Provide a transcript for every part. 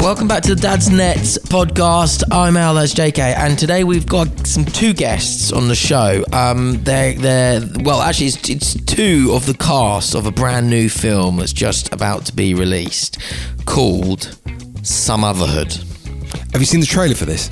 Welcome back to the Dadsnet's podcast. I'm Al, that's JK, and today we've got some two guests on the show. Um, they're they're well, actually, it's, it's two of the cast of a brand new film that's just about to be released, called Sumutherhood. Have you seen the trailer for this?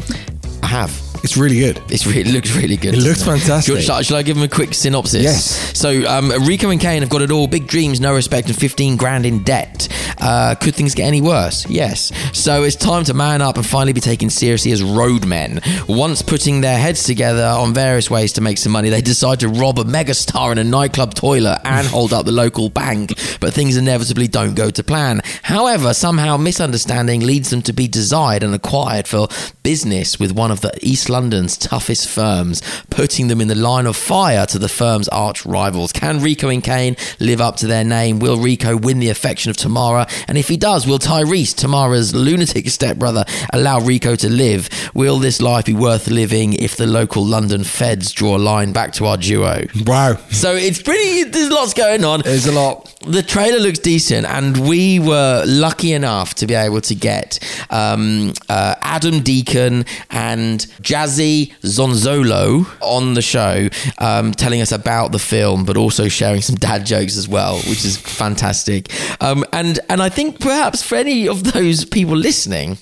I have. It's really good. It's really, it looks really good. It looks fantastic. Shall, shall I give them a quick synopsis? Yes. So, um, Rico and Kane have got it all big dreams, no respect, and 15 grand in debt. Uh, could things get any worse? Yes. So, it's time to man up and finally be taken seriously as roadmen. Once putting their heads together on various ways to make some money, they decide to rob a megastar in a nightclub toilet and hold up the local bank. But things inevitably don't go to plan. However, somehow misunderstanding leads them to be desired and acquired for business with one of the East London's toughest firms, putting them in the line of fire to the firm's arch rivals. Can Rico and Kane live up to their name? Will Rico win the affection of Tamara? And if he does, will Tyrese, Tamara's lunatic stepbrother, allow Rico to live? Will this life be worth living if the local London feds draw a line back to our duo? Wow. So it's pretty, there's lots going on. There's a lot. The trailer looks decent, and we were lucky enough to be able to get um, uh, Adam Deacon and Jazzie Zonzolo on the show, um, telling us about the film, but also sharing some dad jokes as well, which is fantastic. Um, and and I think perhaps for any of those people listening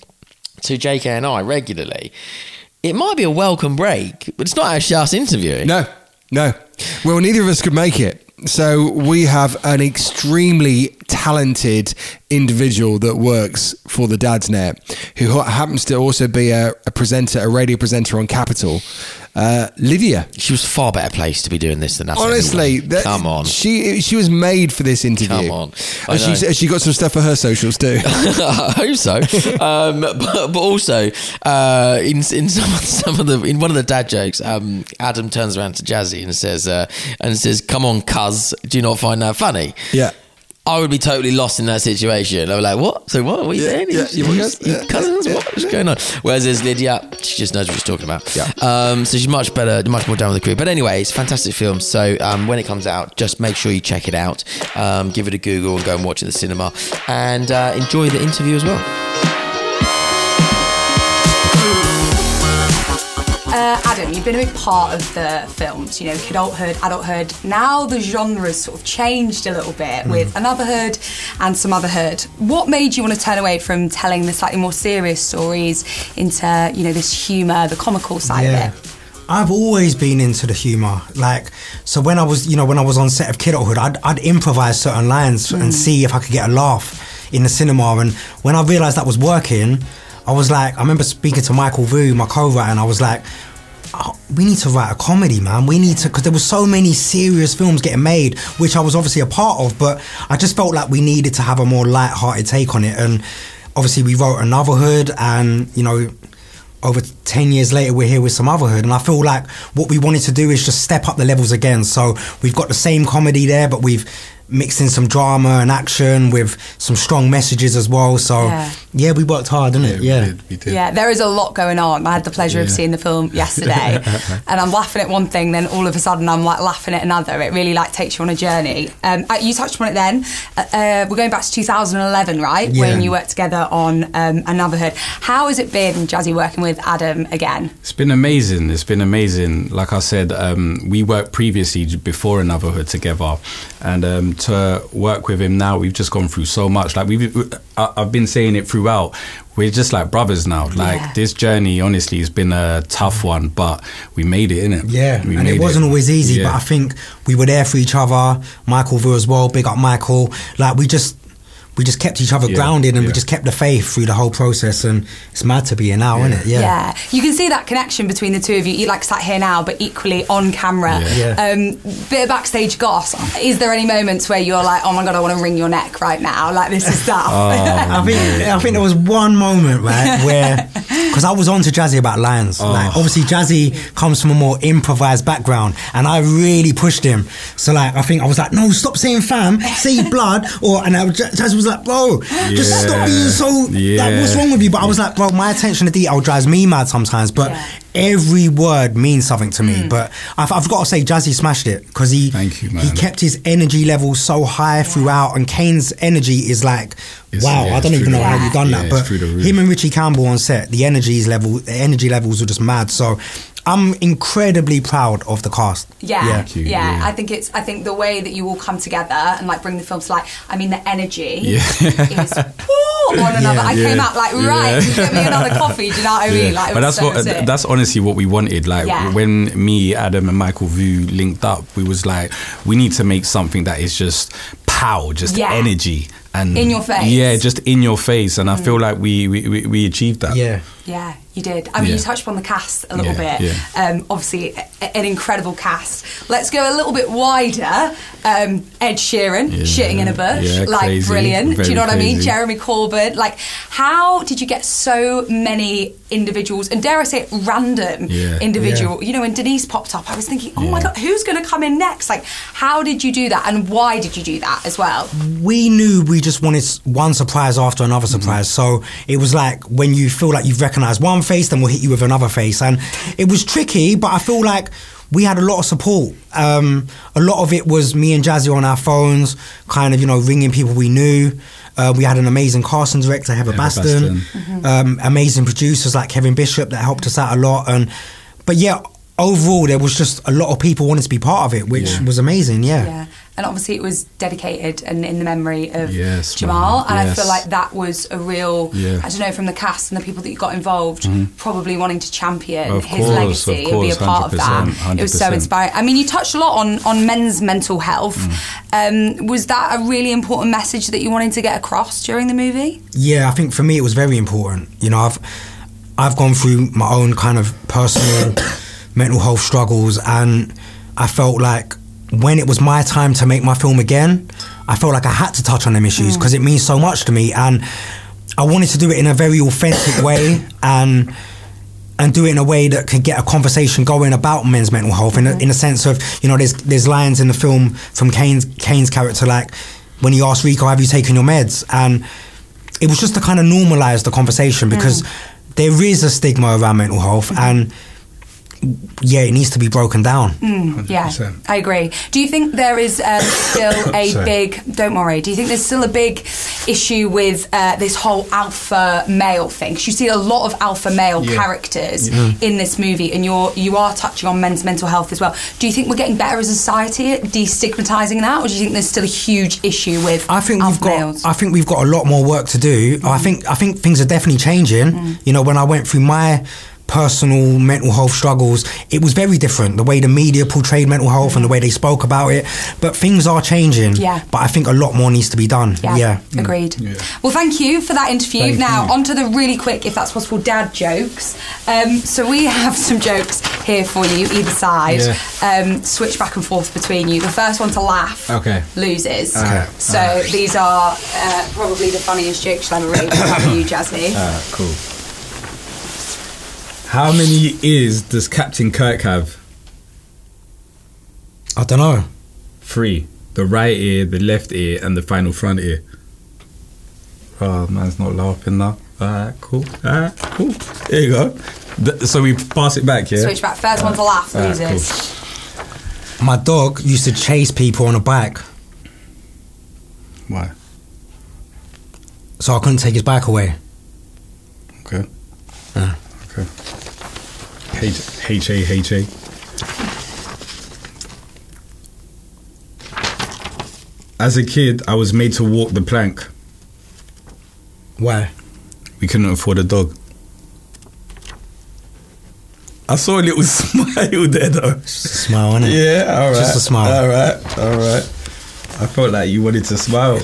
to JK and I regularly, it might be a welcome break, but it's not actually us interviewing. No, no. Well, neither of us could make it. So we have an extremely talented individual that works for the Dadsnet, who happens to also be a, a presenter, a radio presenter on Capital. Uh, Lydia. She was far better placed to be doing this than us. Honestly, that- come on. She she was made for this interview. Come on. And she's, know. she got some stuff for her socials too. I hope so. Um, but, but also, uh, in in some some of the in one of the dad jokes, um, Adam turns around to Jazzie and says uh, and says, "Come on, cuz, do you not find that funny?" yeah. I would be totally lost in that situation. I was like, "What? So what? What are you Yeah, saying? yeah, You- yeah, you- cousins? What's going on?" Whereas there's Lydia, she just knows what she's talking about. Yeah. Um, so she's much better, much more down with the crew. But anyway, it's a fantastic film. So um, when it comes out, just make sure you check it out. Um, give it a Google and go and watch it in the cinema, and uh, enjoy the interview as well. Uh, Adam, you've been a big part of the films, you know, kidulthood, adulthood. Now the genres sort of changed a little bit Hmm. with anotherhood and Sumutherhood. What made you want to turn away from telling the slightly more serious stories into, you know, this humour, the comical side of it? I've always been into the humor. Like, so when I was, you know, when I was on set of Kidulthood, I'd, I'd improvise certain lines and see if I could get a laugh in the cinema. And when I realised that was working, I was like, I remember speaking to Michael Vu, my co-writer, and I was like, oh, we need to write a comedy, man. We need to, because there were so many serious films getting made, which I was obviously a part of, but I just felt like we needed to have a more light-hearted take on it. And obviously, we wrote Anotherhood, and you know, over 10 years later we're here with Sumutherhood and i feel like what we wanted to do is just step up the levels again so we've got the same comedy there but we've mixed in some drama and action with some strong messages as well. So Yeah. yeah, we worked hard, didn't it? Yeah. we did. We did. Yeah, there is a lot going on. I had the pleasure of seeing the film yesterday, and I'm laughing at one thing, then all of a sudden I'm like laughing at another. It really like takes you on a journey. Um, uh, you touched on it then. Uh, uh, we're going back to 2011, right? Yeah. When you worked together on um, Anotherhood. How has it been, Jazzie, working with Adam again? It's been amazing. It's been amazing. Like I said, um, we worked previously j- before Anotherhood together, and um, to work with him now, we've just gone through so much. Like we've, I've been saying it throughout. We're just like brothers now. Like Yeah. this journey, honestly, has been a tough one, but we made it, innit? Yeah, we and made it wasn't always easy, Yeah. but I think we were there for each other. Michael Vu as well, big up Michael. Like we just we just kept each other Yeah, grounded and we just kept the faith through the whole process and it's mad to be here now, isn't it? Yeah. You can see that connection between the two of you. You like sat here now, but equally on camera. Yeah. Yeah. Um, bit of backstage goss. Is there any moments where you're like, oh my god, I want to wring your neck right now? Like this is stuff. Oh, I think I think there was one moment right where because I was on to Jazzie about lines. Oh. Like obviously Jazzie comes from a more improvised background, and I really pushed him. So like I think I was like, no, stop saying fam, say blood, or and I was, Jazzie was like, bro, just stop being so like what's wrong with you? But I was like, bro, my attention to detail drives me mad sometimes, but. Yeah. Every word means something to me, hmm. but I've, I've got to say, Jazzie smashed it because he Thank you, he kept his energy level so high throughout, and Kane's energy is like, It's- wow, yeah, I don't even know how you've done Yeah, that, but through the roof. him and Richie Campbell on set, the energies level, the energy levels were just mad. So I'm incredibly proud of the cast. Yeah, Yeah. yeah, you, yeah. I think it's. I think the way that you all come together and like bring the film to life. I mean, the energy Yeah. is woo, on another. I came out like, Yeah. right, you get me another coffee. Do you know what I mean? Like, but that's so what uh, sick. that's honestly what we wanted. Like Yeah. when me, Adam, and Michael Vu linked up, we was like, we need to make something that is just pow, just Yeah. energy and In your face. Yeah, just in your face, and I feel like we we, we, we achieved that. Yeah. Yeah, you did. I mean, you touched upon the cast a little Yeah, bit. Um, obviously, a- an incredible cast. Let's go a little bit wider. Um, Ed Sheeran Yeah, shitting in a bush, yeah, like crazy, brilliant. Do you know what I mean? Jeremy Corbyn. Like, how did you get so many individuals and dare I say it, random Yeah, individual? You know, when Denise popped up, I was thinking, oh my god, who's going to come in next? Like, how did you do that, and why did you do that as well? we knew we just wanted one surprise after another Mm-hmm. surprise. So it was like when you feel like you've recognized one face, then we'll hit you with another face. And it was tricky, but I feel like we had a lot of support. Um, a lot of it was me and Jazzie on our phones, kind of, you know, ringing people we knew. Uh, we had an amazing casting director, Heather, Heather Baston, Baston. Um, amazing producers like Kevin Bishop that helped us out a lot. And but yeah, overall there was just a lot of people wanting to be part of it, which Yeah. was amazing. Yeah. And obviously, it was dedicated and in the memory of Yes, Jamal. man. And I feel like that was a real, Yeah. I don't know, from the cast and the people that you got involved, probably wanting to champion Of his course, legacy of and be a part of that. 100%, It was so inspiring. I mean, you touched a lot on, on men's mental health. Mm. Um, was that a really important message that you wanted to get across during the movie? Yeah, I think for me it was very important. You know, I've I've gone through my own kind of personal mental health struggles, and I felt like when it was my time to make my film again, I felt like I had to touch on them issues hmm. because it means so much to me, and I wanted to do it in a very authentic way and. And do it in a way that could get a conversation going about men's mental health, in a, hmm. in a sense of you know, there's there's lines in the film from Kane's Kane's character like when he asked Rico, "Have you taken your meds?" and it was just to kind of normalize the conversation hmm. because there is a stigma around mental health and yeah, it needs to be broken down. Yeah, 100%. I agree. Do you think there is um, still a big? Don't worry. Do you think there's still a big issue with uh, this whole alpha male thing? 'Cause you see a lot of alpha male Yeah. characters in this movie, and you're you are touching on men's mental health as well. Do you think we're getting better as a society at destigmatizing that, or do you think there's still a huge issue with I think alpha we've got. males? I think we've got a lot more work to do. I think. I think things are definitely changing. You know, when I went through my personal mental health struggles, it was very different. The way the media portrayed mental health and the way they spoke about it. But things are changing. Yeah. But I think a lot more needs to be done. Yeah, Yeah. agreed. Well, thank you for that interview. Thank now, you. on to the really quick, if that's possible, dad jokes. Um, so we have some jokes here for you, either side. Um, switch back and forth between you. The first one to laugh Okay. loses. Okay. So these are uh, probably the funniest jokes you'll ever read. How you, Jasmine? Ah, cool. How many ears does Captain Kirk have? I don't know. Three. the right ear, the left ear, and the final front ear. Oh, man's not laughing now. Alright, cool. Alright, cool. There you go. Th- so we pass it back, yeah? Switch back. First one to laugh Alright, loses. My dog used to chase people on a bike, Why? so I couldn't take his bike away. Okay. Yeah. Okay. H A H A. As a kid, I was made to walk the plank. Why? We couldn't afford a dog. I saw a little smile there, though. Smile, innit? Yeah, all right. Just a smile. All right, all right. I felt like you wanted to smile.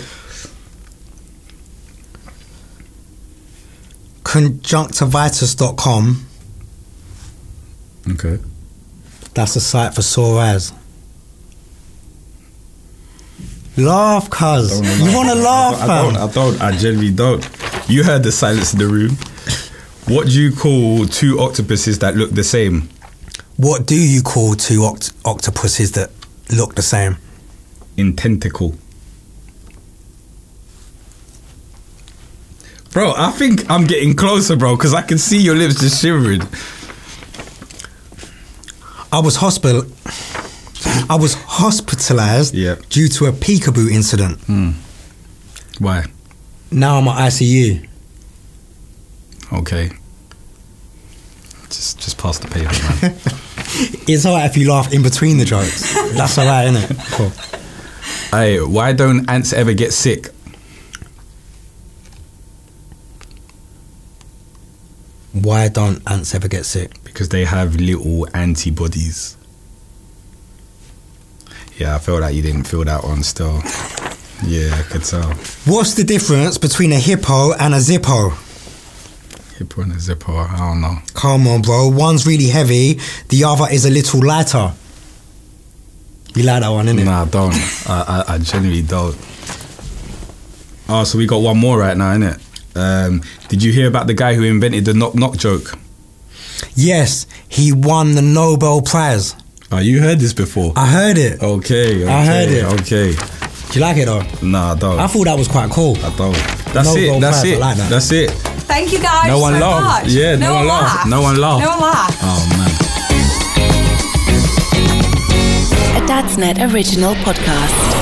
Conjunctivitis.com. Okay. That's a site for sore eyes. Laugh, cuz. You want to laugh, I don't? I don't. I generally don't. You heard the silence in the room. What do you call two octopuses that look the same? What do you call two oct- octopuses that look the same? In tentacle. Bro, I think I'm getting closer, bro, because I can see your lips just shivering. I was hospital. I was hospitalized Yeah. due to a peekaboo incident. Hmm. Why? Now I'm at ICU. Okay. Just just pass the paper, man. It's alright if you laugh in between the jokes. That's alright, isn't it? Cool. hey, why don't ants ever get sick? Why don't ants ever get sick? Because they have little antibodies. Yeah, I feel like you didn't feel that one still. Yeah, I could tell. What's the difference between a hippo and a zippo? Hippo and a zippo, I don't know. Come on, bro. One's really heavy, the other is a little lighter. You like that one, innit? Nah, I don't. I, I, I genuinely don't. Oh, so we got one more right now, innit? Um, did you hear about the guy who invented the knock knock joke? Yes, he won the Nobel Prize. Oh, you heard this before? I heard it. Okay, okay. I heard it. Okay. Do you like it though? Nah, I don't. I thought that was quite cool. I don't. That's Nobel it. That's Prize, I it. like that. That's it. Thank you guys. No one so laughed. much. Yeah, no one laughed. No one laughed. No one laughed. Oh man. A Dadsnet original podcast.